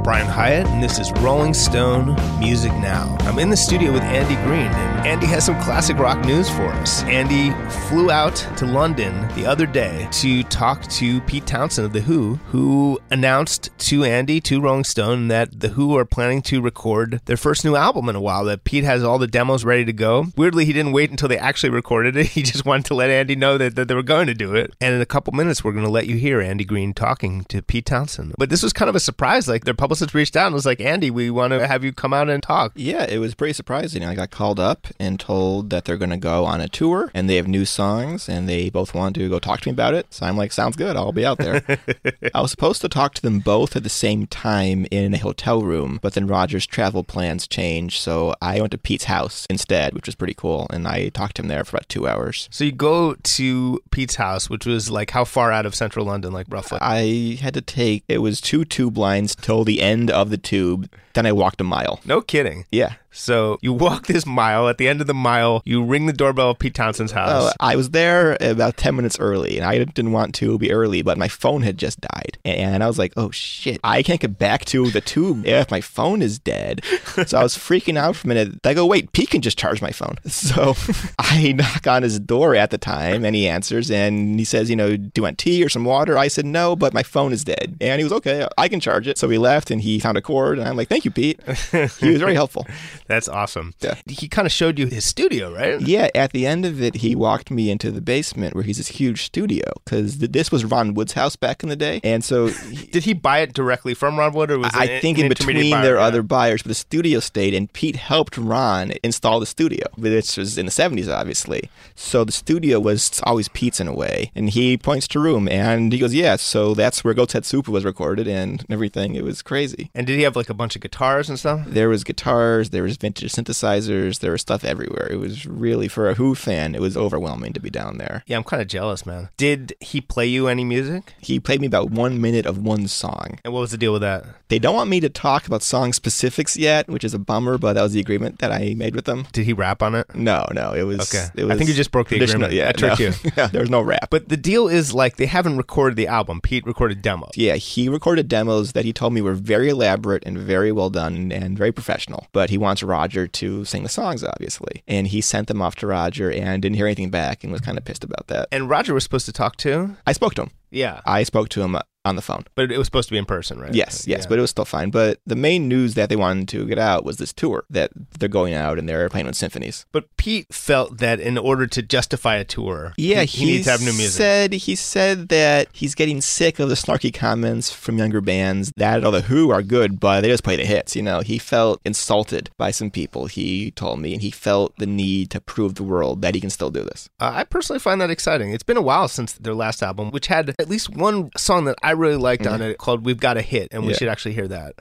I'm Brian Hiatt, and this is Rolling Stone Music Now. I'm in the studio with Andy Green, and Andy has some classic rock news for us. Andy flew out to London the other day to talk to Pete Townshend of The Who, who announced to Andy, to Rolling Stone, that The Who are planning to record their first new album in a while, that Pete has all the demos ready to go. Weirdly, he didn't wait until they actually recorded it. He just wanted to let Andy know that, that they were going to do it. And in a couple minutes, we're going to let you hear Andy Green talking to Pete Townshend. But this was kind of a surprise. Like their publicist reached out and was like, Andy, we want to have you come out and talk. Yeah, it was pretty surprising. I got called up and told that they're going to go on a tour and they have new songs and they both want to go talk to me about it. So I'm like, sounds good. I'll be out there. I was supposed to talk to them both at the same time in a hotel room, but then Roger's travel plans changed. So I went to Pete's house instead, which was pretty cool. And I talked to him there for about two hours. So you go to Pete's house, which was like how far out of central London, like roughly? I had to take, it was two tube lines till the end of the tube. Then I walked a mile. No kidding. Yeah. So you walk this mile. At the end of the mile, you ring the doorbell of Pete Townshend's house. Oh, I was there about 10 minutes early, and I didn't want to be early, but my phone had just died. And I was like, oh shit, I can't get back to the tube if my phone is dead. So I was freaking out for a minute. I go, wait, Pete can just charge my phone. So I knock on his door at the time, and he answers, and he says, you know, do you want tea or some water? I said, no, but my phone is dead. And he was, okay, I can charge it. So we left, and he found a cord, and I'm like, thank you, Pete. He was very helpful. That's awesome. Yeah. He kind of showed you his studio, right? Yeah, at the end of it, he walked me into the basement where he's this huge studio because this was Ron Wood's house back in the day, and so he- Did he buy it directly from Ron Wood, or was I think an in between buyer? their Yeah. other buyers, but the studio stayed, and Pete helped Ron install the studio. This was in the '70s, obviously. So the studio was always Pete's in a way, and he points to room, and he goes, "Yeah, so that's where Head Soup was recorded, and everything. It was crazy." And did he have like a bunch of guitars and stuff? There was guitars, there was vintage synthesizers, there was stuff everywhere. It was really for a Who fan, it was overwhelming to be down there. Yeah, I'm kind of jealous, man. Did he play you any music? He played me about one minute of one song. And what was the deal with that? They don't want me to talk about song specifics yet, which is a bummer, but that was the agreement that I made with them. Did he rap on it? No, no, it was. Okay. it was I think you just broke the agreement. Yeah, I tricked no. you. yeah, there was no rap. But the deal is like they haven't recorded the album. Pete recorded demos. yeah, he recorded demos that he told me were very elaborate and very well done and very professional. But he wants Roger to sing the songs, obviously, and he sent them off to Roger and didn't hear anything back and was kind of pissed about that. And Roger was supposed to talk to? I spoke to him. Yeah, I spoke to him on the phone. but it was supposed to be in person, right? Yes, yes, Yeah. but it was still fine. But the main news that they wanted to get out was this tour that they're going out and they're playing with symphonies. But Pete felt that in order to justify a tour, Yeah, he, he needs to have new music. Said he said that he's getting sick of the snarky comments from younger bands that all the Who are good, but they just play the hits. You know, he felt insulted by some people. He told me, and he felt the need to prove the world that he can still do this. Uh, I personally find that exciting. It's been a while since their last album, which had at least one song that I really liked on it called "We've Got a Hit," and we Mm-hmm. Yeah. should actually hear that.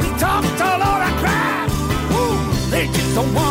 We talked all over that crap. They just don't want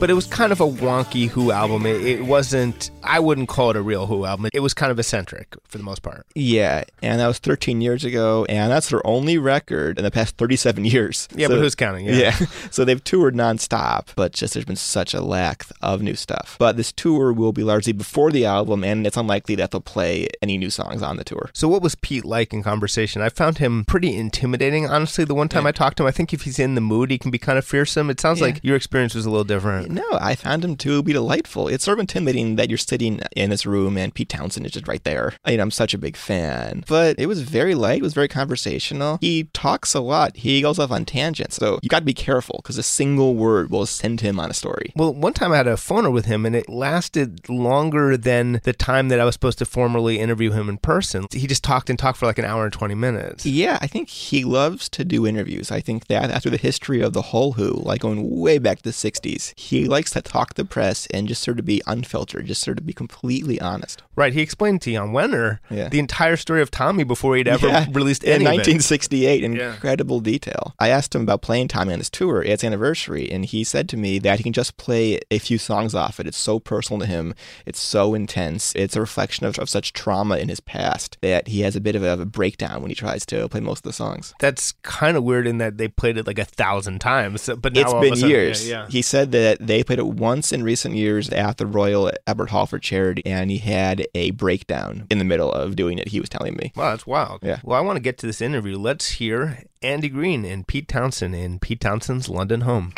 But it was kind of a wonky Who album. It, it wasn't. I wouldn't call it a real Who album. It was kind of eccentric for the most part. Yeah, and that was 13 years ago, and that's their only record in the past 37 years. Yeah, So- but who's counting? Yeah. Yeah. So they've toured nonstop, but just there's been such a lack of new stuff. But this tour will be largely before the album, and it's unlikely that they'll play any new songs on the tour. So what was Pete like in conversation? I found him pretty intimidating. Honestly, the one time I talked to him, I think if he's in the mood, he can be kind of fearsome. It sounds Yeah. like your experience was a little different. No, I found him to be delightful. It's sort of intimidating that you're sitting in this room and Pete Townshend is just right there. I mean, I'm such a big fan. But it was very light, it was very conversational. He talks a lot, he goes off on tangents. So you got to be careful because a single word will send him on a story. Well, one time I had a phoner with him, and it lasted longer than the time that I was supposed to formally interview him in person. He just talked and talked for like an hour and 20 minutes. Yeah, I think he loves to do interviews. I think that after the history of the whole Who, like going way back to the 60s, he likes to talk to the press and just sort of be unfiltered, just sort of be completely honest. Right. He explained to Jan Wenner Yeah. the entire story of Tommy before he'd ever Yeah, released in any of it. 1968. Yeah. Incredible detail. I asked him about playing Tommy on his tour, its anniversary, and he said to me that he can just play a few songs off it. It's so personal to him. It's so intense. It's a reflection of, of such trauma in his past that he has a bit of a, a breakdown when he tries to play most of the songs. That's kind of weird in that they played it like a thousand times. But now It's of been sudden- years. Yeah, yeah. He said that They played it once in recent years at the Royal Albert Hall for charity, and he had a breakdown in the middle of doing it. He was telling me. Wow, that's wild. Yeah. Well, I want to get to this interview. Let's hear Andy Green and Pete Townshend in Pete Townshend's London home.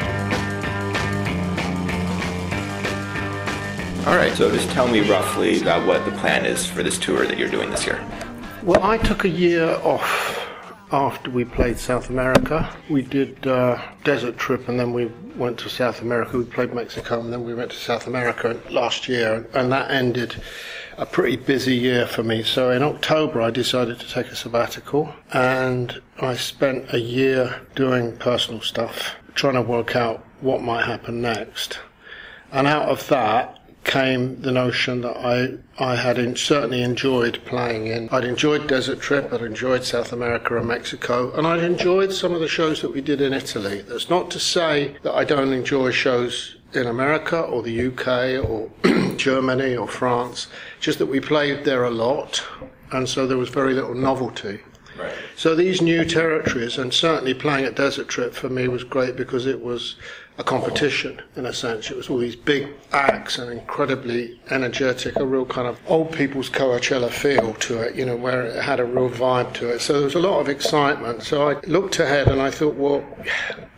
All right, so just tell me roughly about what the plan is for this tour that you're doing this year. Well, I took a year off after we played South America. We did uh, desert trip and then we went to South America. We played Mexico and then we went to South America last year, and that ended a pretty busy year for me. So in October, I decided to take a sabbatical and I spent a year doing personal stuff, trying to work out what might happen next. And out of that came the notion that I, I had in, certainly enjoyed playing in. I'd enjoyed Desert Trip, I'd enjoyed South America and Mexico, and I'd enjoyed some of the shows that we did in Italy. That's not to say that I don't enjoy shows in America or the UK or Germany or France, just that we played there a lot, and so there was very little novelty. Right. So these new territories, and certainly playing at Desert Trip for me was great because it was a competition in a sense. It was all these big acts and incredibly energetic, a real kind of old people's Coachella feel to it, you know, where it had a real vibe to it. So there was a lot of excitement. So I looked ahead and I thought, well,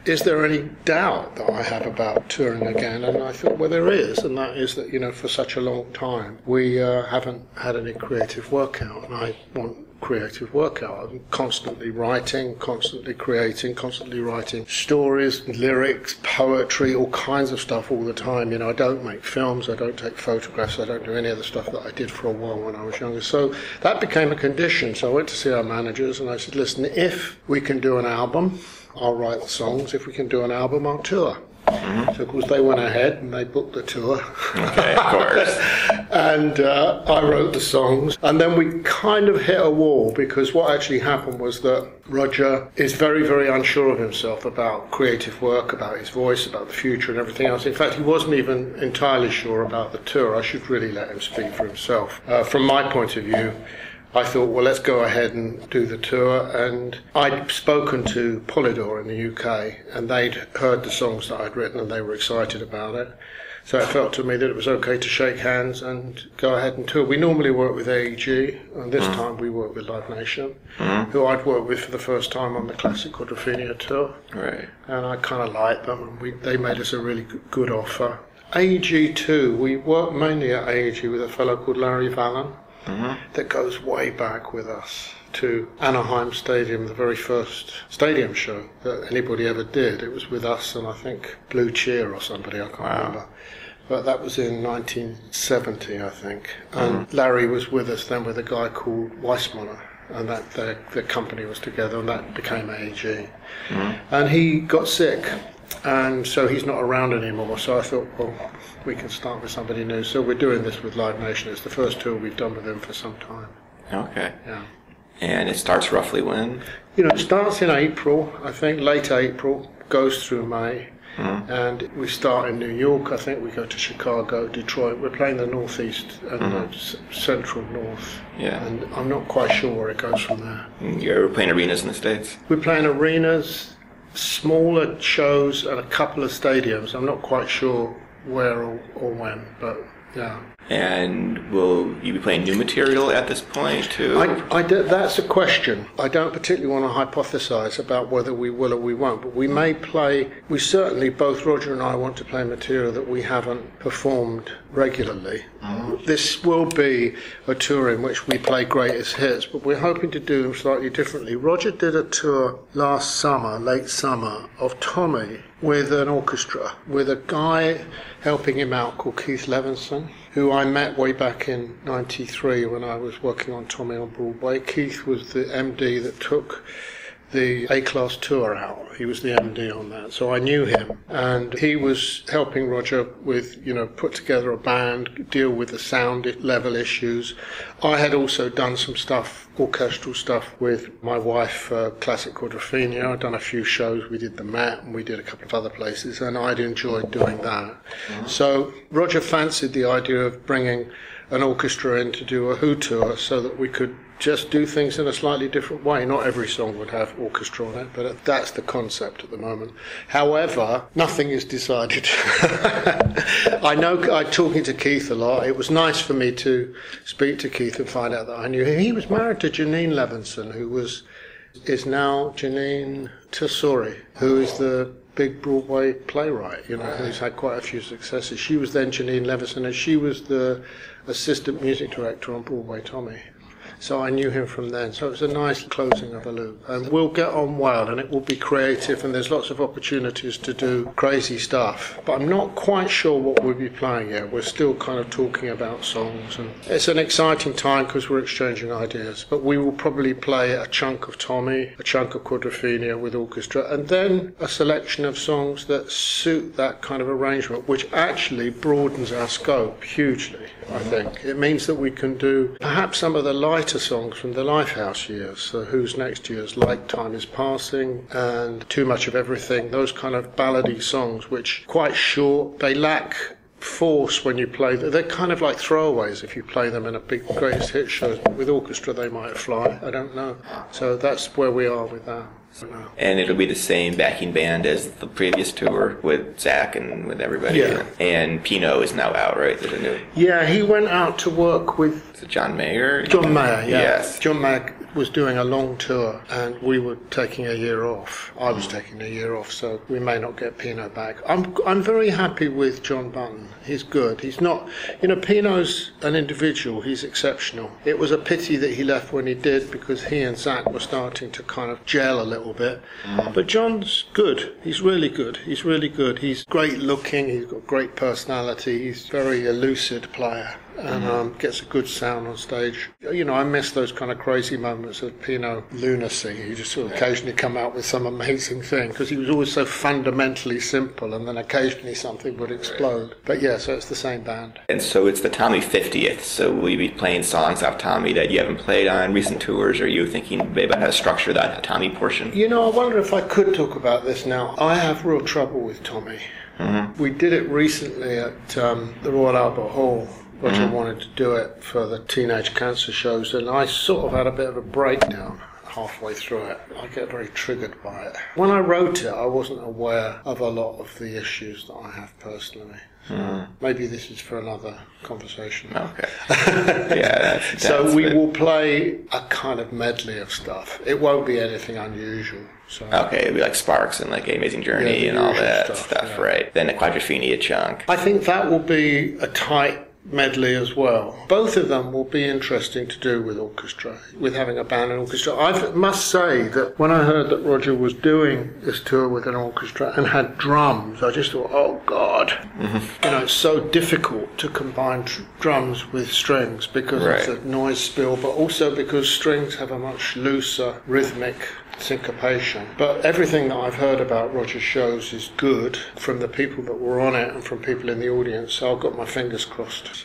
is there any doubt that I have about touring again? And I thought, well, there is, and that is that, you know, for such a long time, we uh, haven't had any creative workout, and I want creative work. I'm constantly writing, constantly creating, constantly writing stories, lyrics, poetry, all kinds of stuff all the time. You know, I don't make films, I don't take photographs, I don't do any of the stuff that I did for a while when I was younger. So that became a condition. So I went to see our managers and I said, listen, if we can do an album, I'll write the songs. If we can do an album, I'll tour. So, of course, they went ahead and they booked the tour. Okay, of course. and uh, I wrote the songs. And then we kind of hit a wall because what actually happened was that Roger is very, very unsure of himself about creative work, about his voice, about the future, and everything else. In fact, he wasn't even entirely sure about the tour. I should really let him speak for himself. Uh, from my point of view, I thought, well, let's go ahead and do the tour. And I'd spoken to Polydor in the UK, and they'd heard the songs that I'd written, and they were excited about it. So it felt to me that it was okay to shake hands and go ahead and tour. We normally work with AEG, and this mm. time we work with Live Nation, mm. who I'd worked with for the first time on the Classic Quadrophenia tour Right. and I kind of liked them. And we, they made us a really good offer. AEG too. We worked mainly at AEG with a fellow called Larry Vallon Mm-hmm. that goes way back with us to Anaheim Stadium, the very first stadium show that anybody ever did. It was with us and I think Blue Cheer or somebody I can't remember. But that was in 1970, I think. Mm-hmm. And Larry was with us then with a guy called Weissmuller. And that the, the company was together, and that became AEG. Mm-hmm. And he got sick, and so he's not around anymore. So I thought, well, we can start with somebody new. So we're doing this with Live Nation. It's the first tour we've done with them for some time. Okay. Yeah. And it starts roughly when? You know, it starts in April, I think, late April, goes through May. Hmm. And we start in New York, I think we go to Chicago, Detroit. We're playing the Northeast and the hmm. s- Central North. Yeah. And I'm not quite sure where it goes from there. Mm, you're playing arenas in the States? We're playing arenas, smaller shows, at a couple of stadiums. I'm not quite sure where or, or when, but yeah. And will you be playing new material at this point too? I, I do- that's a question. I don't particularly want to hypothesize about whether we will or we won't, but we may play, we certainly, both Roger and I want to play material that we haven't performed regularly. Mm-hmm. This will be a tour in which we play greatest hits, but we're hoping to do them slightly differently. Roger did a tour last summer, late summer, of Tommy with an orchestra, with a guy helping him out called Keith Levenson, who I met way back in 93 when I was working on Tommy on Broadway. Keith was the MD that took the A Class tour out. He was the MD on that, so I knew him, and he was helping Roger with, you know, put together a band, deal with the sound level issues. I had also done some stuff, orchestral stuff, with my wife, uh, Classic Quadrophenia. I'd done a few shows. We did the Met, and we did a couple of other places, and I'd enjoyed doing that. So Roger fancied the idea of bringing an orchestra in to do a Who tour so that we could just do things in a slightly different way. Not every song would have orchestra on it, but that's the concept at the moment. However, nothing is decided. I know I'm talking to Keith a lot. It was nice for me to speak to Keith and find out that I knew him. He was married to Janine Levinson, who was is now Jeanine Tesori, who is the big Broadway playwright, you know, who's had quite a few successes. She was then Janine Levinson, and she was the assistant music director on Broadway Tommy. So I knew him from then. So it was a nice closing of a loop. And we'll get on well and it will be creative and there's lots of opportunities to do crazy stuff. But I'm not quite sure what we'll be playing yet. We're still kind of talking about songs and it's an exciting time because we're exchanging ideas. But we will probably play a chunk of Tommy, a chunk of Quadrophenia with orchestra and then a selection of songs that suit that kind of arrangement, which actually broadens our scope hugely, I think. It means that we can do perhaps some of the lighter songs from the Lifehouse years, so Who's Next Years, Like Time Is Passing, and Too Much of Everything, those kind of ballady songs, which quite short, they lack force when you play them. They're kind of like throwaways if you play them in a big greatest hit shows, but with orchestra they might fly. I don't know. So that's where we are with that. And it'll be the same backing band as the previous tour with Zak and with everybody. Yeah. And Pino is now out, right? There's a new. Yeah, he went out to work with Is it John Mayer? John Mayer, yeah. Yes. John Mayer was doing a long tour and we were taking a year off. I was taking a year off, so we may not get Pino back. I'm, I'm very happy with Jon Button. He's good. He's not, you know, Pino's an individual. He's exceptional. It was a pity that he left when he did because he and Zak were starting to kind of gel a little bit. But Jon's good. He's really good. He's really good. He's great looking. He's got great personality. He's very lucid player and um, gets a good sound on stage. You know, I miss those kind of crazy moments of Pino lunacy. He just sort of occasionally come out with some amazing thing because he was always so fundamentally simple, and then occasionally something would explode. But yeah, so it's the same band. And so it's the Tommy 50th. So will you be playing songs off Tommy that you haven't played on recent tours? Or are you thinking maybe about how to structure that Tommy portion? You know, I wonder if I could talk about this now. I have real trouble with Tommy. We did it recently at um, the Royal Albert Hall. Roger uh-huh. wanted to do it for the teenage cancer shows, and I sort of had a bit of a breakdown halfway through it. I get very triggered by it. When I wrote it, I wasn't aware of a lot of the issues that I have personally. So hmm. Maybe this is for another conversation. Okay. yeah, that's, So we will play a kind of medley of stuff. It won't be anything unusual. So Okay, it'll be like Sparks and like Amazing Journey Yeah, and all that stuff, stuff, yeah. right? Then the Quadrophenia chunk. I think that will be a tight medley as well. Both of them will be interesting to do with orchestra, with having a band and orchestra. I must say that when I heard that Roger was doing this tour with an orchestra and had drums, I just thought, oh God, mm-hmm. you know, it's so difficult to combine tr- drums with strings because it's Right. a noise spill, but also because strings have a much looser rhythmic syncopation. But everything that I've heard about Roger's shows is good from the people that were on it and from people in the audience. So I've got my fingers crossed.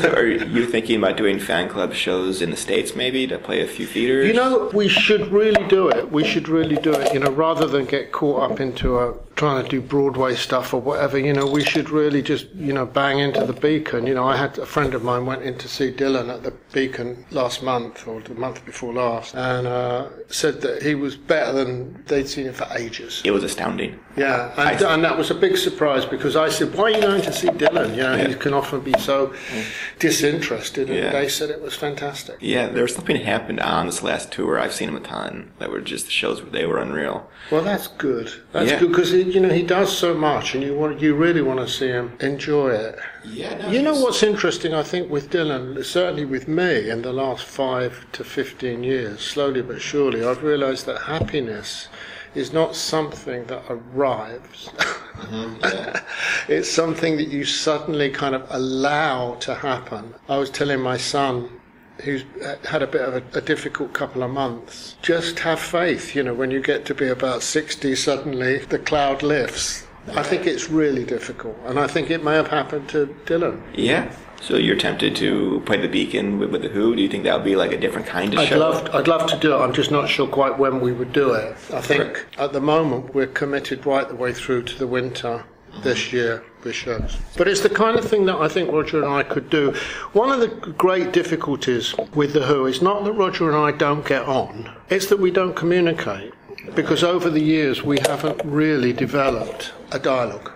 so are you thinking about doing fan club shows in the States maybe to play a few theaters? You know, we should really do it. We should really do it. You know, rather than get caught up into a trying to do Broadway stuff or whatever. You know, we should really just you know bang into the Beacon. You know, I had a friend of mine went in to see Dylan at the Beacon last month or the month before last, and uh, said that he was better than they'd seen him for ages. It was astounding. Yeah, and, and that was a big surprise because I said, "Why are you going to see Dylan? You know, he can often be so disinterested." And Yeah. they said it was fantastic. Yeah, there was something happened on this last tour. I've seen him a ton that were just the shows where they were unreal. Well, that's good. That's Yeah. good because you know he does so much, and you want you really want to see him enjoy it. Yeah, You know what's interesting? I think with Dylan, certainly with me, in the last five to fifteen years, slowly but surely, I've realised that happiness is not something that arrives. Mm-hmm, it's something that you suddenly kind of allow to happen. I was telling my son who's uh, had a bit of a, a difficult couple of months. Just have faith, you know, when you get to be about 60, suddenly the cloud lifts. I think it's really difficult, and I think it may have happened to Dylan. Yeah. So you're tempted to play the Beacon with, with the Who? Do you think that would be like a different kind of I'd show? love, I'd love to do it. I'm just not sure quite when we would do it. I think at the moment we're committed right the way through to the winter, this year shows. But it's the kind of thing that I think Roger and I could do. One of the great difficulties with The Who is not that Roger and I don't get on, it's that we don't communicate. Because over the years we haven't really developed a dialog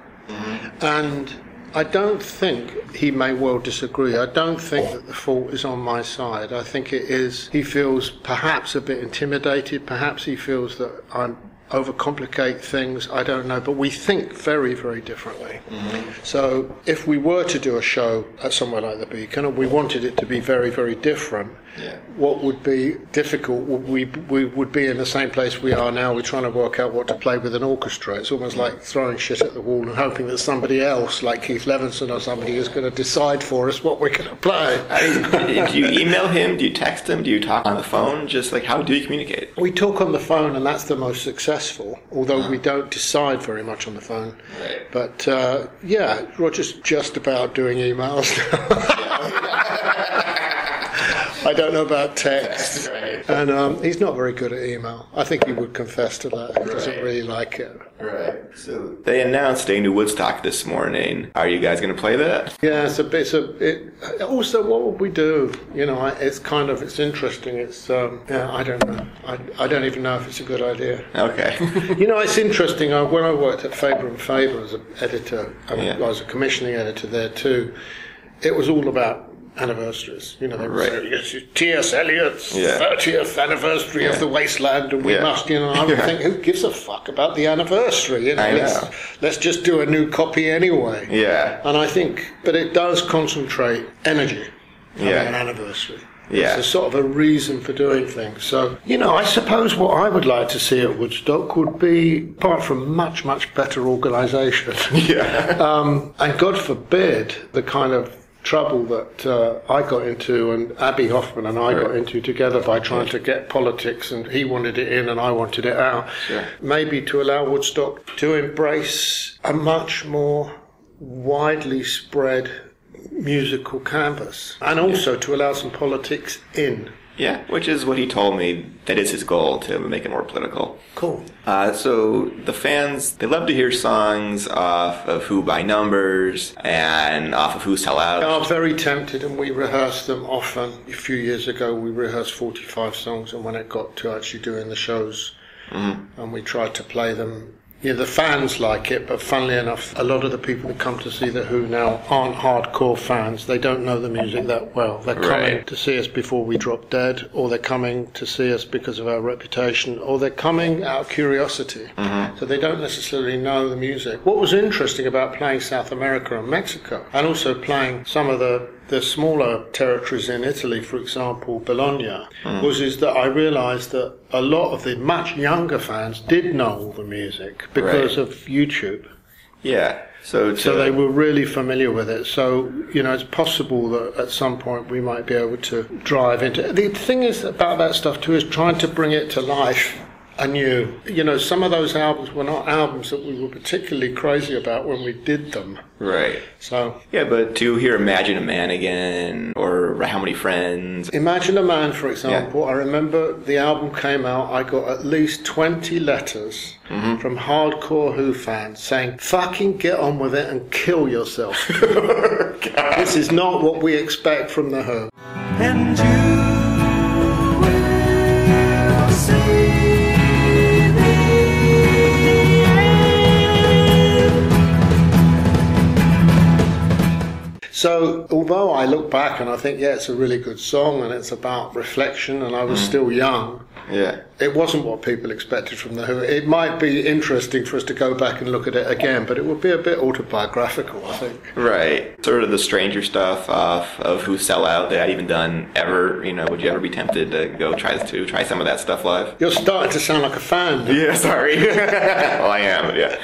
And I don't think he may well disagree. I don't think that the fault is on my side. I think it is, he feels perhaps a bit intimidated. Perhaps he feels that I'm overcomplicate things. I don't know. But we think very, very differently. Mm-hmm. So if we were to do a show at somewhere like the Beacon and we wanted it to be very, very different, Yeah. what would be difficult would we we would be in the same place we are now. We're trying to work out what to play with an orchestra. It's almost like throwing shit at the wall and hoping that somebody else, like Keith Levenson or somebody, is going to decide for us what we're going to play. I mean, do you email him? Do you text him? Do you talk on the phone? Just like how do you communicate? We talk on the phone, and that's the most successful. Although we don't decide very much on the phone. Right. But uh, yeah, Roger's just about doing emails now. I don't know about text. Right. And um, he's not very good at email. I think he would confess to that. He doesn't really like it. Right. So they announced a new Woodstock this morning. Are you guys going to play that? Yeah, it's a bit. It's a, it, also, what would we do? You know, it's kind of it's interesting. It's um, yeah, I don't know. I, I don't even know if it's a good idea. Okay. You know, it's interesting. I, when I worked at Faber and Faber as an editor, and Yeah. I was a commissioning editor there too. It was all about anniversaries. You know, they would Right. say, yes, T.S. Eliot's Yeah. 30th anniversary Yeah. of the Wasteland, and we Yeah. must. You know, I would think, who gives a fuck about the anniversary? You know, let's, let's just do a new copy anyway. Yeah. And I think, but it does concentrate energy. having Yeah. An anniversary. Yeah. It's a sort of a reason for doing things. So, you know, I suppose what I would like to see at Woodstock would be, apart from much, much better organisation, Yeah. um, and God forbid the kind of trouble that uh, I got into and Abbie Hoffman and I got into together by trying to get politics and he wanted it in and I wanted it out. Sure. Maybe to allow Woodstock to embrace a much more widely spread musical canvas and also to allow some politics in. Yeah. Which is what he told me. That is his goal to make it more political. Cool. Uh, so the fans, they love to hear songs off of Who by Numbers and off of Who Sell Out. We are very tempted and we rehearse them often. A few years ago we rehearsed 45 songs and when it got to actually doing the shows and we tried to play them. Yeah, the fans like it, but funnily enough, a lot of the people that come to see The Who now aren't hardcore fans. They don't know the music that well. They're coming to see us before we drop dead, or they're coming to see us because of our reputation, or they're coming out of curiosity. Mm-hmm. So they don't necessarily know the music. What was interesting about playing South America and Mexico, and also playing some of the the smaller territories in Italy, for example, Bologna, hmm. was is that I realised that a lot of the much younger fans did know all the music because Right. of YouTube. Yeah. So to, So they were really familiar with it. So, you know, it's possible that at some point we might be able to drive into The thing is about that stuff too is trying to bring it to life anew. You know, some of those albums were not albums that we were particularly crazy about when we did them. right. So, Yeah, but to hear Imagine a Man again or How Many Friends. Imagine a Man, for example. yeah. I remember the album came out, I got at least 20 letters mm-hmm. from hardcore Who fans saying, fucking get on with it and kill yourself. this is not what we expect from The Who. and you So, although I look back and I think, yeah, it's a really good song and it's about reflection and I was mm. still young, Yeah. it wasn't what people expected from The Who. It might be interesting for us to go back and look at it again, but it would be a bit autobiographical, I think. Right. Sort of the stranger stuff off of Who Sell Out that I'd even done ever. You know, would you ever be tempted to go try to try some of that stuff live? You're starting to sound like a fan. Yeah, sorry. well, I am, yeah.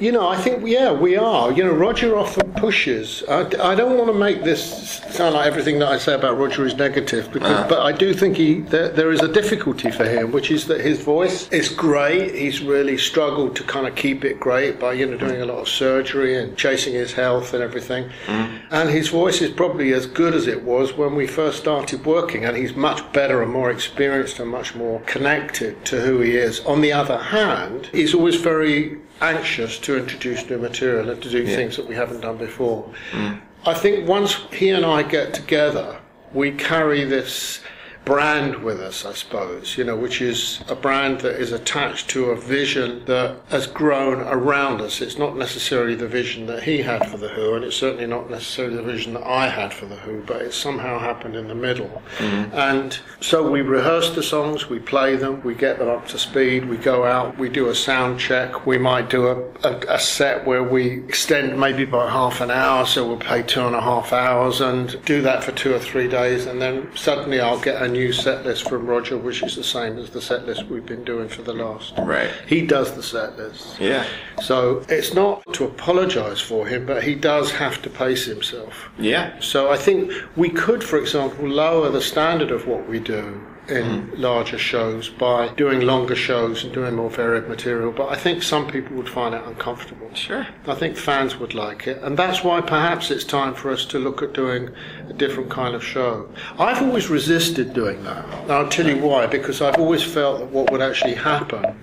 You know, I think, yeah, we are. You know, Roger often pushes. I, I don't want to make this sound like everything that I say about Roger is negative, because, but I do think he there, there is a difficulty for him, which is that his voice is great. He's really struggled to kind of keep it great by, you know, doing a lot of surgery and chasing his health and everything. Mm. And his voice is probably as good as it was when we first started working, and he's much better and more experienced and much more connected to who he is. On the other hand, he's always very anxious to introduce new material and to do things that we haven't done before. Mm. I think once he and I get together, we carry this brand with us, I suppose, you know, which is a brand that is attached to a vision that has grown around us. It's not necessarily the vision that he had for The Who, and it's certainly not necessarily the vision that I had for The Who, but it somehow happened in the middle. Mm-hmm. And so we rehearse the songs, we play them, we get them up to speed, we go out, we do a sound check, we might do a, a, a set where we extend maybe by half an hour, so we'll play two and a half hours and do that for two or three days, and then suddenly I'll get a new set list from Roger, which is the same as the set list we've been doing for the last. Right. He does the set list. Yeah. So it's not to apologise for him, but he does have to pace himself. Yeah. So I think we could, for example, lower the standard of what we do in mm. larger shows by doing longer shows and doing more varied material. But I think some people would find it uncomfortable. Sure. I think fans would like it, and that's why perhaps it's time for us to look at doing a different kind of show. I've always resisted doing that. And I'll tell you why, because I've always felt that what would actually happen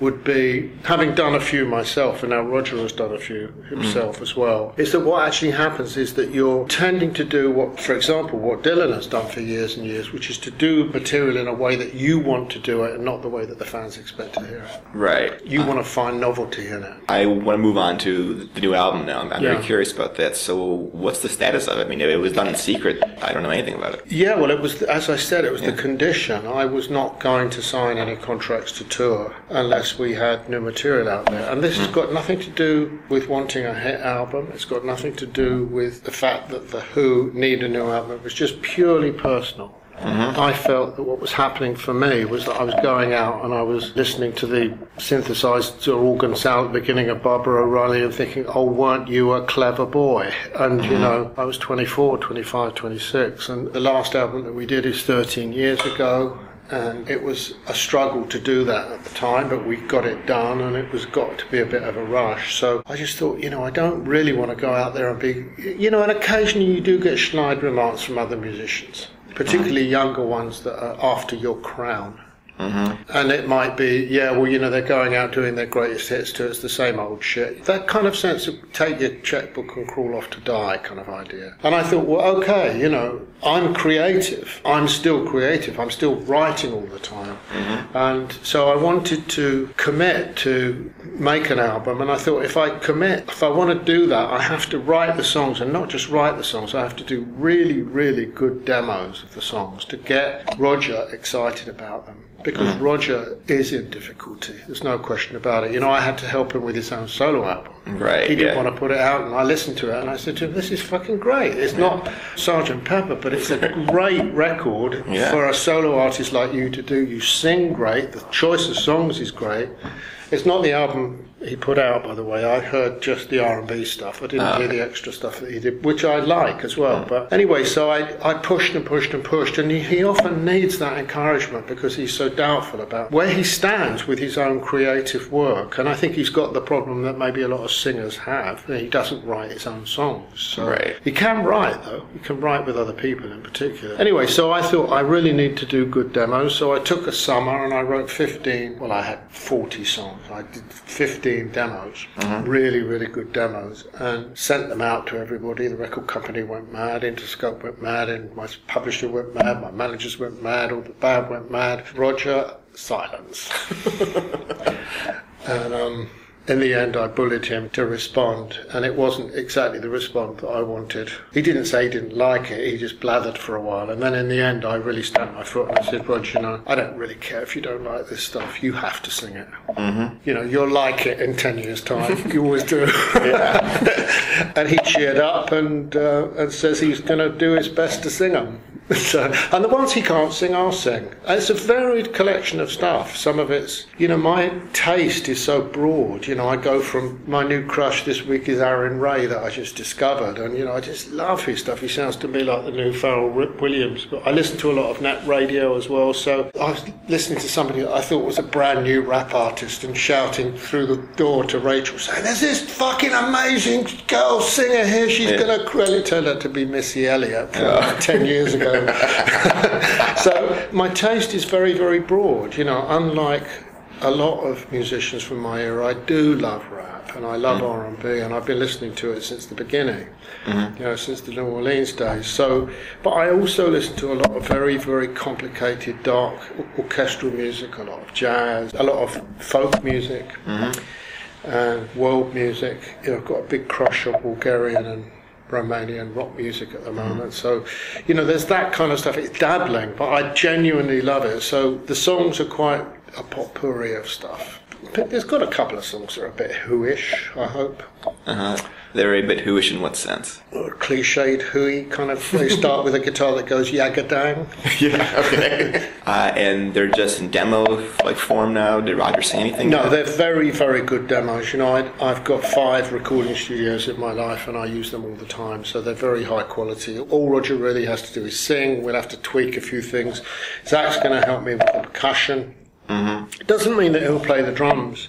would be, having done a few myself, and now Roger has done a few himself hmm. as well, is that what actually happens is that you're tending to do what, for example, what Dylan has done for years and years, which is to do material in a way that you want to do it and not the way that the fans expect to hear it. Right. You want to find novelty in it. I want to move on to the new album now. I'm Yeah. very curious about that. So, what's the status of it? I mean, it was done in secret. I don't know anything about it. Yeah, well, it was as I said, it was the condition. I was not going to sign any contracts to tour unless we had new material out there. And this has hmm. got nothing to do with wanting a hit album. It's got nothing to do with the fact that the Who need a new album. It was just purely personal. Mm-hmm. I felt that what was happening for me was that I was going out and I was listening to the synthesized organ sound at the beginning of Baba O'Riley and thinking, oh, weren't you a clever boy? And, you mm-hmm. know, I was 24, 25, 26. And the last album that we did is 13 years ago. And it was a struggle to do that at the time, but we got it done and it was got to be a bit of a rush. So I just thought, you know, I don't really want to go out there and be, you know, and occasionally you do get snide remarks from other musicians, particularly younger ones that are after your crown. Mm-hmm. And it might be, yeah, well, you know, they're going out doing their greatest hits too. It's the same old shit. That kind of sense of take your checkbook and crawl off to die kind of idea. And I thought, well, okay, you know, I'm creative. I'm still creative. I'm still writing all the time. Mm-hmm. And so I wanted to commit to make an album. And I thought, if I commit, if I want to do that, I have to write the songs and not just write the songs. I have to do really, really good demos of the songs to get Roger excited about them because mm. Roger is in difficulty. There's no question about it. You know, I had to help him with his own solo album. Right, He didn't yeah. want to put it out, and I listened to it, and I said to him, "This is fucking great. It's not Sergeant Pepper, but it's a great record Yeah. for a solo artist like you to do. You sing great. The choice of songs is great. It's not the album he put out, by the way. I heard just the R&B stuff. I didn't Ah. hear the extra stuff that he did, which I like as well. But anyway, so I, I pushed and pushed and pushed, and he, he often needs that encouragement because he's so doubtful about where he stands with his own creative work. And I think he's got the problem that maybe a lot of singers have. He doesn't write his own songs. So Right. he can write though. He can write with other people in particular. Anyway, so I thought I really need to do good demos. So I took a summer and I wrote 15. Well, I had 40 songs. I did 15 demos, really, really good demos, and sent them out to everybody. The record company went mad. Interscope went mad, and my publisher went mad. My managers went mad. All the band went mad. Roger, silence. and um, in the end, I bullied him to respond, and it wasn't exactly the response that I wanted. He didn't say he didn't like it, he just blathered for a while. And then in the end, I really stamped my foot and I said, Roger, you know, I don't really care if you don't like this stuff. You have to sing it. Mm-hmm. You know, you'll like it in 10 years' time. you always do. and he cheered up and, uh, and says he's going to do his best to sing them. So, and the ones he can't sing, I'll sing. And it's a varied collection of stuff. Some of it's, you know, my taste is so broad. You know, I go from my new crush this week is Aaron Ray that I just discovered, and you know, I just love his stuff. He sounds to me like the new Pharrell Wi- Williams. But I listen to a lot of net radio as well. So I was listening to somebody that I thought was a brand new rap artist and shouting through the door to Rachel, saying, "There's this fucking amazing girl singer here. She's gonna." Well, it turned out to be Missy Elliott from like ten years ago. So my taste is very, very broad. You know, unlike a lot of musicians from my era. I do love rap and I love mm. R and B, and I've been listening to it since the beginning. Mm-hmm. You know, since the New Orleans days. So, but I also listen to a lot of very, very complicated, dark orchestral music, a lot of jazz, a lot of folk music, and world music. You know, I've got a big crush on Bulgarian and Romanian rock music at the moment. So, you know, there's that kind of stuff. It's dabbling, but I genuinely love it. So the songs are quite a potpourri of stuff. But there's got a couple of songs that are a bit hooish, I hope. Uh-huh. They're a bit hooish in what sense? Or cliched hooey kind of. They start with a guitar that goes yagadang. Yeah, okay. uh, and they're just in demo like form now. Did Roger say anything? No, they're very, very good demos. You know, I, I've got five recording studios in my life and I use them all the time, so they're very high quality. All Roger really has to do is sing. We'll have to tweak a few things. Zak's going to help me with the percussion. It doesn't mean that he'll play the drums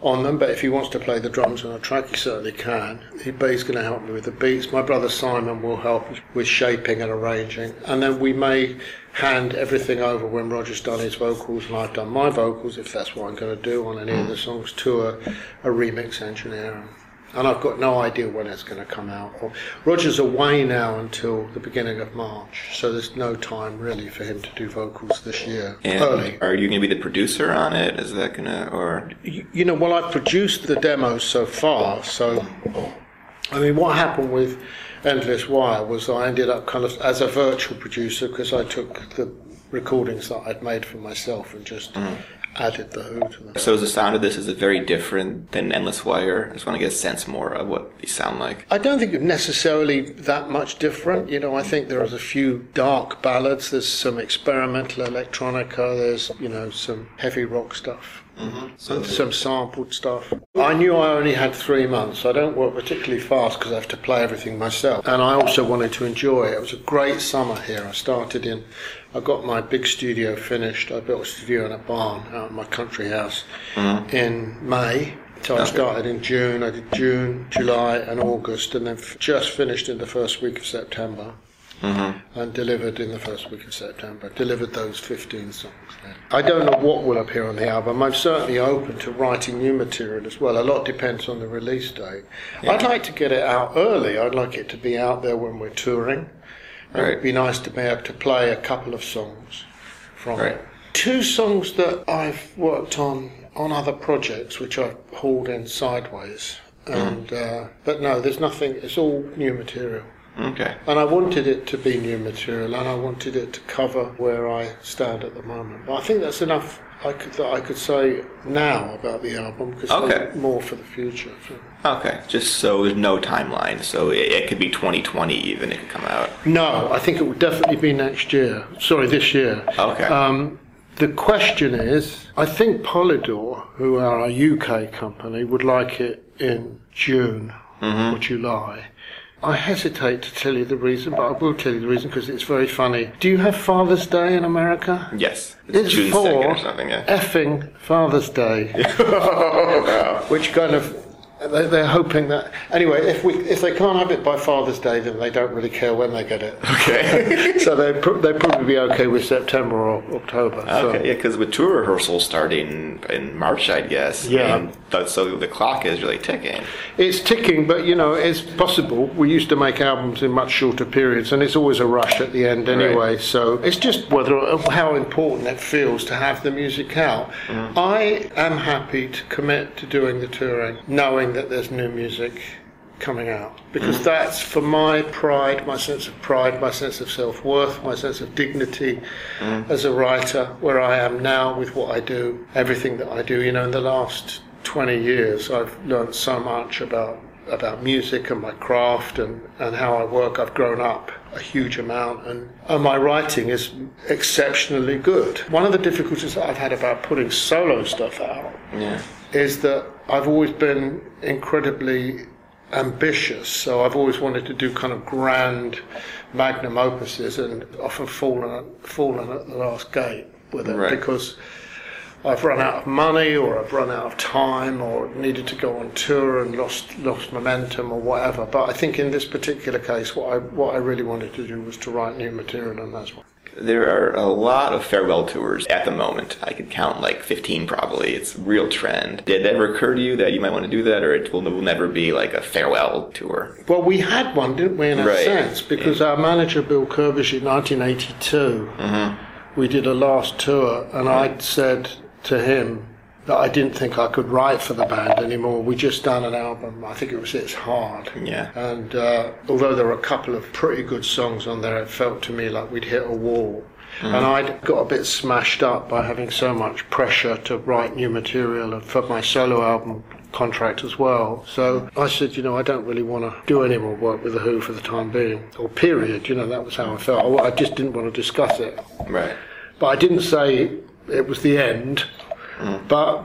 on them, but if he wants to play the drums on a track, he certainly can. He, but he's going to help me with the beats. My brother Simon will help with shaping and arranging, and then we may hand everything over when Roger's done his vocals and I've done my vocals, if that's what I'm going to do on any of the songs, to a, a remix engineer. And I've got no idea when it's going to come out. Roger's away now until the beginning of March, so there's no time really for him to do vocals this year. And Early. are you going to be the producer on it? Is that gonna or? You you know, well, I've produced the demos so far. So, I mean, what happened with Endless Wire was I ended up kind of as a virtual producer because I took the recordings that I'd made for myself and just mm. Added the Who to them. So is the sound of this is it very different than Endless Wire? I just want to get a sense more of what these sound like. I don't think it's necessarily that much different. You know, I think there's a few dark ballads. There's some experimental electronica. There's you know some heavy rock stuff. Mm-hmm. So some sampled stuff. I knew I only had three months. I don't work particularly fast because I have to play everything myself. And I also wanted to enjoy it. It was a great summer here. I started in, I got my big studio finished. I built a studio in a barn out in my country house mm-hmm. in May. So I started in June. I did June, July, and August, and then f- just finished in the first week of September and delivered in the first week of September. Delivered those 15 songs. Then. I don't know what will appear on the album. I'm certainly open to writing new material as well. A lot depends on the release date. I'd like to get it out early. I'd like it to be out there when we're touring. It would be nice to be able to play a couple of songs from Right. it. Two songs that I've worked on on other projects, which I've hauled in sideways. And uh, but no, there's nothing. It's all new material. Okay. And I wanted it to be new material, and I wanted it to cover where I stand at the moment. But I think that's enough I could, that I could say now about the album because Okay. more for the future. Okay, just so there's no timeline. So it, it could be 2020 even. It could come out. No, I think it would definitely be next year. Sorry, this year. Okay. Um, the question is, I think Polydor, who are a UK company, would like it in June or July. I hesitate to tell you the reason, but I will tell you the reason because it's very funny. Do you have Father's Day in America? yes, It's June for 2nd or something. Yeah. effing Father's Day, oh, which kind of they're hoping that anyway. If we if they can't have it by Father's Day, then they don't really care when they get it. Okay. so they pr- they probably be okay with September or October. So. Okay, yeah, because with tour rehearsals starting in March, I guess. Yeah. Um, th- so the clock is really ticking. It's ticking, but you know, it's possible. We used to make albums in much shorter periods, and it's always a rush at the end anyway. So it's just whether how important it feels to have the music out. Mm. I am happy to commit to doing the touring, knowing that there's new music coming out, because that's for my pride, my sense of pride, my sense of self worth, my sense of dignity mm. as a writer, where I am now with what I do, everything that I do. You know, in the last 20 years, I've learned so much about about music and my craft and, and how I work. I've grown up a huge amount and, and my writing is exceptionally good. One of the difficulties that I've had about putting solo stuff out Yeah. is that I've always been incredibly ambitious. So I've always wanted to do kind of grand magnum opuses and often fallen, fallen at the last gate with it Right. because I've run out of money or I've run out of time or needed to go on tour and lost lost momentum or whatever. But I think in this particular case, what I what I really wanted to do was to write new material, and that's what. There are a lot of farewell tours at the moment. I could count like 15 probably. It's a real trend. Did it ever occur to you that you might want to do that, or it will, will never be like a farewell tour? Well, we had one, didn't we, in a Right. sense, because our manager, Bill Kirbish, in 1982, Mm-hmm. we did a last tour, and I'd said to him that I didn't think I could write for the band anymore. We just done an album, I think it was It's Hard. Yeah. And uh, although there were a couple of pretty good songs on there, it felt to me like we'd hit a wall. And I'd got a bit smashed up by having so much pressure to write new material for my solo album contract as well. So I said, you know, I don't really want to do any more work with The Who for the time being, or period. You know, that was how I felt. I I just didn't want to discuss it. Right. But I didn't say it was the end. But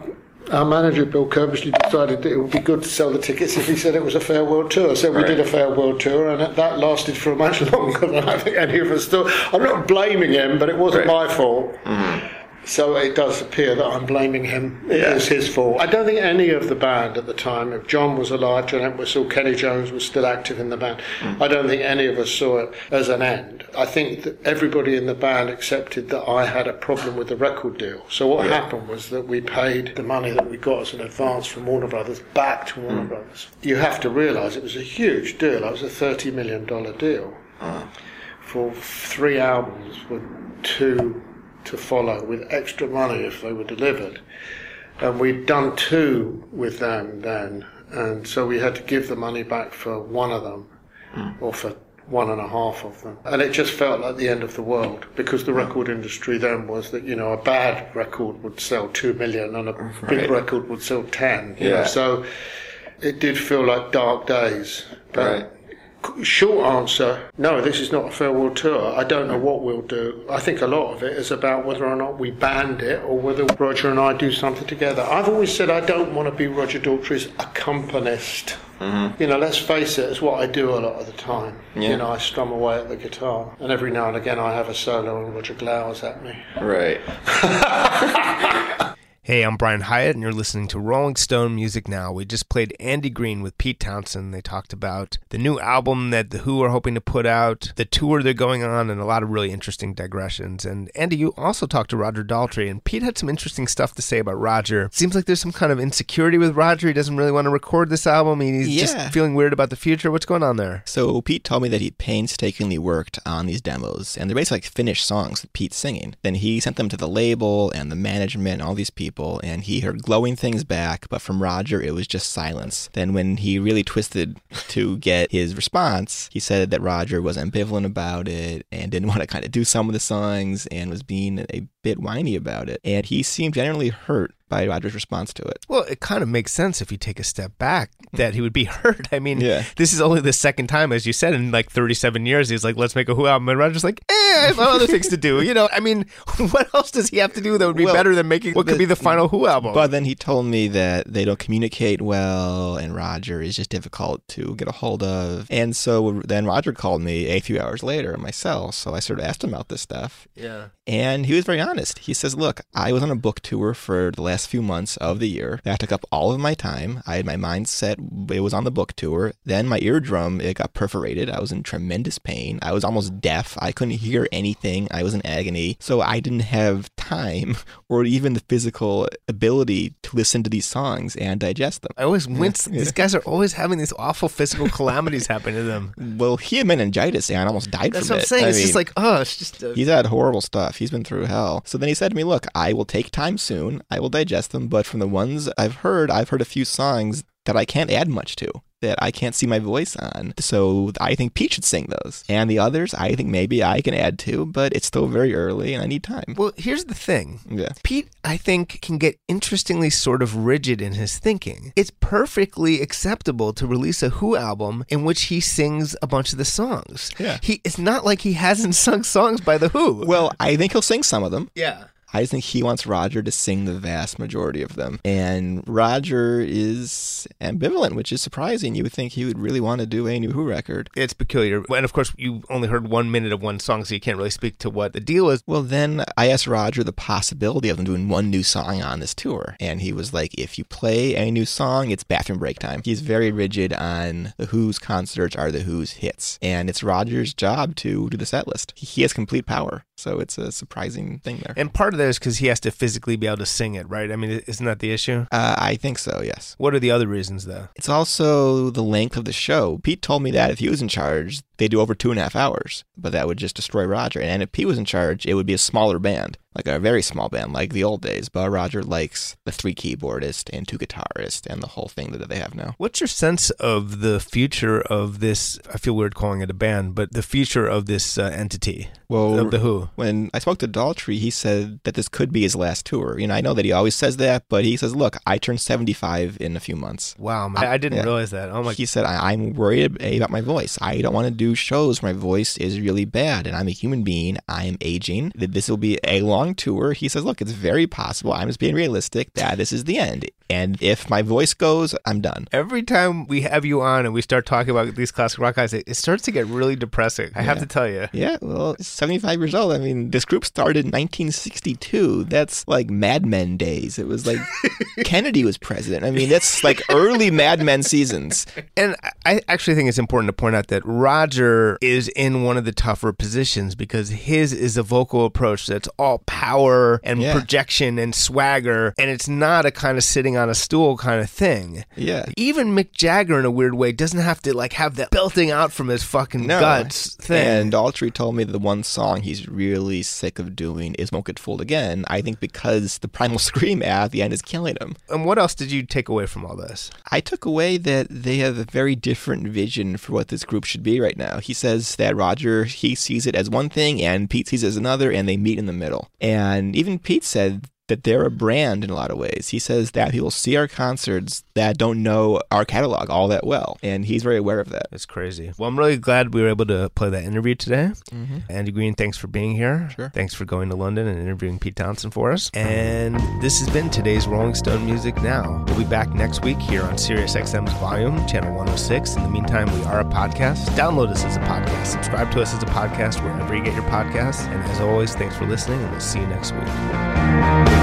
our manager, Bill Curbishley, decided that it would be good to sell the tickets if he said it was a farewell tour. So we did a farewell tour, and that- lasted for much longer than I think any of us thought. I'm not blaming him, but it wasn't Right. my fault. Mm-hmm. So it does appear that I'm blaming him. It Yeah. is his fault. I don't think any of the band at the time, if John was alive, John Entwistle, Kenny Jones was still active in the band, mm. I don't think any of us saw it as an end. I think that everybody in the band accepted that I had a problem with the record deal. So what happened was that we paid the money that we got as an advance from Warner Brothers back to Warner mm. Brothers. You have to realise it was a huge deal. It was a $30 million deal uh. for three albums with two to follow with extra money if they were delivered. And we'd done two with them then, and so we had to give the money back for one of them, hmm. or for one and a half of them. And it just felt like the end of the world because the record industry then was that, you know, a bad record would sell two million and a big record would sell ten. you know. Yeah. So it did feel like dark days. But Right. Short answer, no, this is not a farewell tour. I don't know what we'll do. I think a lot of it is about whether or not we band it or whether Roger and I do something together. I've always said I don't want to be Roger Daltrey's accompanist. Mm-hmm. You know, let's face it, it's what I do a lot of the time. Yeah. You know, I strum away at the guitar, and every now and again I have a solo and Roger glowers at me. Right. Hey, I'm Brian Hiatt, and you're listening to Rolling Stone Music Now. We just played Andy Green with Pete Townshend. They talked about the new album that The Who are hoping to put out, the tour they're going on, and a lot of really interesting digressions. And Andy, you also talked to Roger Daltrey, and Pete had some interesting stuff to say about Roger. Seems like there's some kind of insecurity with Roger. He doesn't really want to record this album. He's Yeah. just feeling weird about the future. What's going on there? So Pete told me that he painstakingly worked on these demos, and they're basically like finished songs with Pete singing. Then he sent them to the label and the management and all these people, and he heard glowing things back, but from Roger it was just silence. Then when he really twisted to get his response, he said that Roger was ambivalent about it and didn't want to kind of do some of the songs and was being a bit whiny about it. And he seemed generally hurt by Roger's response to it. Well, it kind of makes sense if you take a step back that he would be hurt. I mean, Yeah. this is only the second time, as you said, in like 37 years, he's like, let's make a Who album. And Roger's like, eh, I have other things to do. You know, I mean, what else does he have to do that would be Well, better than making what could be the final Who album? But then he told me that they don't communicate well, and Roger is just difficult to get a hold of. And so then Roger called me a few hours later in my cell. So I sort of asked him about this stuff. yeah. And he was very honest. He says, Look, I was on a book tour for the last few months of the year. That took up all of my time. I had my mind set, it was on the book tour. Then my eardrum, it got perforated. I was in tremendous pain. I was almost deaf. I couldn't hear anything. I was in agony. So I didn't have time or even the physical ability to listen to these songs and digest them. I always wince. These guys are always having these awful physical calamities happen to them. Well, he had meningitis and I almost died That's from what I'm it. saying. I it's just like, oh, it's just. A, He's had horrible stuff. He's been through hell. So then he said to me, Look, I will take time soon. I will digest them. But from the ones I've heard, I've heard a few songs that I can't add much to, that I can't see my voice on. So I think Pete should sing those. And the others, I think maybe I can add to, but it's still very early and I need time. well, here's the thing. Yeah. Pete, I think, can get interestingly sort of rigid in his thinking. It's perfectly acceptable to release a Who album in which he sings a bunch of the songs. Yeah. He it's not like he hasn't sung songs by the Who. Well, I think he'll sing some of them. yeah. I just think he wants Roger to sing the vast majority of them. And Roger is ambivalent, which is surprising. You would think he would really want to do a new Who record. It's peculiar. And of course, you only heard one minute of one song, so you can't really speak to what the deal is. Well, then I asked Roger the possibility of them doing one new song on this tour. And he was like, if you play a new song, it's bathroom break time. He's very rigid on the Who's concerts are the Who's hits. And it's Roger's job to do the set list. He has complete power. So it's a surprising thing there. And part of that is because he has to physically be able to sing it, right? I mean, isn't that the issue? Uh, I think so, yes. What are the other reasons, though? It's also the length of the show. Pete told me that if he was in charge, they'd do over two and a half hours, but that would just destroy Roger. And if Pete was in charge, it would be a smaller band, like a very small band, like the old days. But Roger likes the three keyboardist and two guitarists and the whole thing that they have now. What's your sense of the future of this? I feel weird calling it a band, but the future of this uh, entity Well, of the Who. When I spoke to Daltrey, he said that this could be his last tour. You know, I know that he always says that, but he says, "Look, I turned 75 in a few months." Wow, man. I, I didn't Yeah. realize that. Oh my! he said, I- I'm worried about my voice. I don't want to do shows my voice is really bad. And I'm a human being. I am aging. That This will be a long tour. He says, Look, it's very possible. I'm just being realistic that this is the end. And if my voice goes, I'm done. Every time we have you on and we start talking about these classic rock guys, it, it starts to get really depressing. I have to tell you. Yeah, well, 75 years old. I mean, this group started in 1962. That's like Mad Men days. It was like Kennedy was president. I mean, that's like early Mad Men seasons. And I actually think it's important to point out that Roger is in one of the tougher positions because his is a vocal approach that's all power and Yeah. projection and swagger, and it's not a kind of sitting on a stool kind of thing. Yeah. Even Mick Jagger, in a weird way, doesn't have to like have that belting out from his fucking guts thing. And Daltrey told me that the one song he's really sick of doing is Won't Get Fooled Again. I think because the primal scream at the end is killing him. and what else did you take away from all this? I took away that they have a very different vision for what this group should be right now. He says that Roger, he sees it as one thing and Pete sees it as another and they meet in the middle. And even Pete said that they're a brand in a lot of ways. He says that people see our concerts that don't know our catalog all that well. And he's very aware of that. It's crazy. Well, I'm really glad we were able to play that interview today. Mm-hmm. Andy Green, thanks for being here. Sure. Thanks for going to London and interviewing Pete Townshend for us. And this has been today's Rolling Stone Music Now. We'll be back next week here on Sirius XM's Volume, Channel 106. In the meantime, we are podcast. Download us as a podcast. Subscribe to us as a podcast wherever you get your podcasts. And as always, thanks for listening, and we'll see you next week.